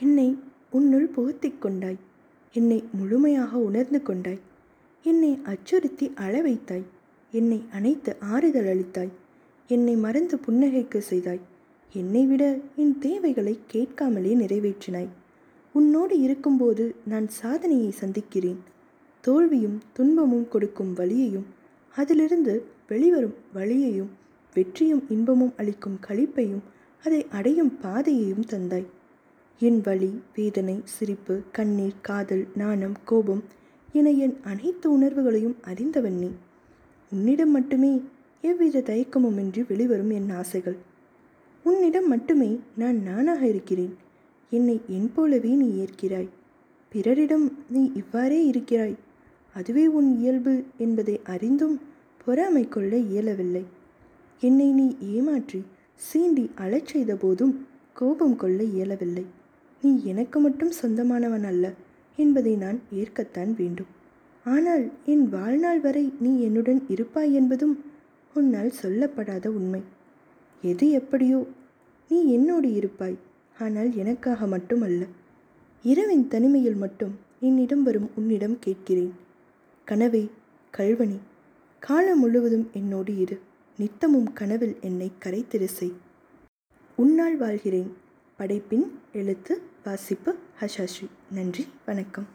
என்னை உன்னுள் புகுத்திக் கொண்டாய். என்னை முழுமையாக உணர்ந்து கொண்டாய். என்னை அச்சுறுத்தி அழ வைத்தாய். என்னை அணைத்து ஆறுதல் அளித்தாய். என்னை மறந்து புன்னகைக்கு செய்தாய். என்னை விட என் தேவைகளை கேட்காமலே நிறைவேற்றினாய். உன்னோடு இருக்கும்போது நான் சாதனையை சந்திக்கிறேன். தோல்வியும் துன்பமும் கொடுக்கும் வழியையும் அதிலிருந்து வெளிவரும் வழியையும் வெற்றியும் இன்பமும் அளிக்கும் களிப்பையும் அதை அடையும் பாதையையும் தந்தாய். என் வலி வேதனை சிரிப்பு கண்ணீர் காதல் நாணம் கோபம் என என் அனைத்து உணர்வுகளையும் அறிந்தவன் நீ. உன்னிடம் மட்டுமே எவ்வித தயக்கமுமின்றி வெளிவரும் என் ஆசைகள். உன்னிடம் மட்டுமே நான் நானாக இருக்கிறேன். என்னை என் போலவே நீ ஏற்கிறாய். பிறரிடம் நீ இவ்வாறே இருக்கிறாய். அதுவே உன் இயல்பு என்பதை அறிந்தும் பொறாமை கொள்ள இயலவில்லை. என்னை நீ ஏமாற்றி சீண்டி அழச் செய்த போதும் கோபம் கொள்ள இயலவில்லை. நீ எனக்கு மட்டும் சொந்தமானவன் அல்ல என்பதை நான் ஏற்கத்தான் வேண்டும். ஆனால் என் வாழ்நாள் வரை நீ என்னுடன் இருப்பாய் என்பதும் உன்னால் சொல்லப்படாத உண்மை. எது எப்படியோ நீ என்னோடு இருப்பாய் ஆனால் எனக்காக மட்டுமல்ல. இரவின் தனிமையில் மட்டும் என்னிடம் வரும் உன்னிடம் கேட்கிறேன். கனவே கல்வனி காலம் முழுவதும் என்னோடு இரு. நித்தமும் கனவில் என்னை கரைத்திரு செய் உன்னால் வாழ்கிறேன். படைப்பின் எழுத்து வாசிப்பு ஹஷாஷி. நன்றி வணக்கம்.